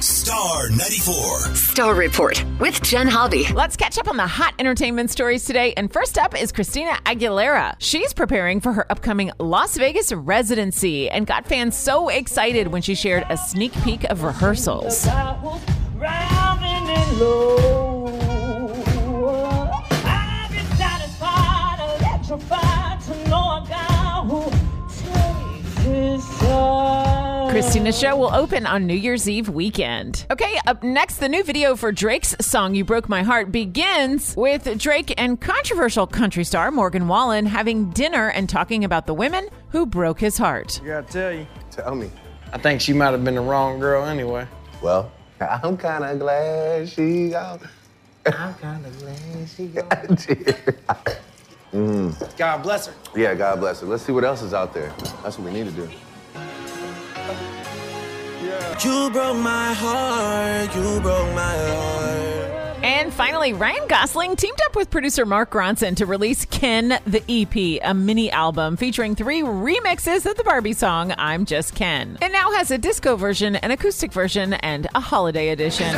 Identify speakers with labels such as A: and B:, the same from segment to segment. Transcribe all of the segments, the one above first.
A: Star 94.
B: Star Report with Jen Hobby.
C: Let's catch up on the hot entertainment stories today. And first up is Christina Aguilera. She's preparing for her upcoming Las Vegas residency and got fans so excited when she shared a sneak peek of rehearsals. Christina's show will open on New Year's Eve weekend. Okay, up next, the new video for Drake's song You Broke My Heart begins with Drake and controversial country star Morgan Wallen having dinner and talking about the women who broke his heart.
D: I gotta tell you.
E: Tell me.
D: I think she might have been the wrong girl anyway.
E: Well, I'm kind of glad she got. I'm kind of glad she gone. Mm.
D: God bless her.
E: yeah, God bless her. Let's see what else is out there. That's what we need to do.
F: You broke my heart, you broke my heart.
C: And finally, Ryan Gosling teamed up with producer Mark Ronson to release Ken the EP, a mini album featuring three remixes of the Barbie song I'm Just Ken. It now has a disco version, an acoustic version, and a holiday edition.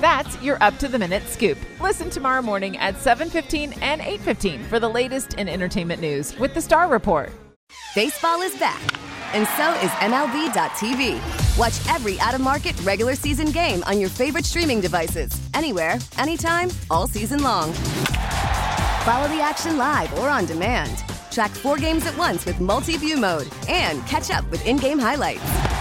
C: That's your up to the minute scoop. Listen tomorrow morning at 7:15 and 8:15 for the latest in entertainment news with the Star Report.
G: Baseball is back, and so is MLB.tv. Watch every out of market regular season game on your favorite streaming devices, anywhere, anytime, all season long. Follow the action live or on demand. Track four games at once with multi view mode and catch up with in game highlights.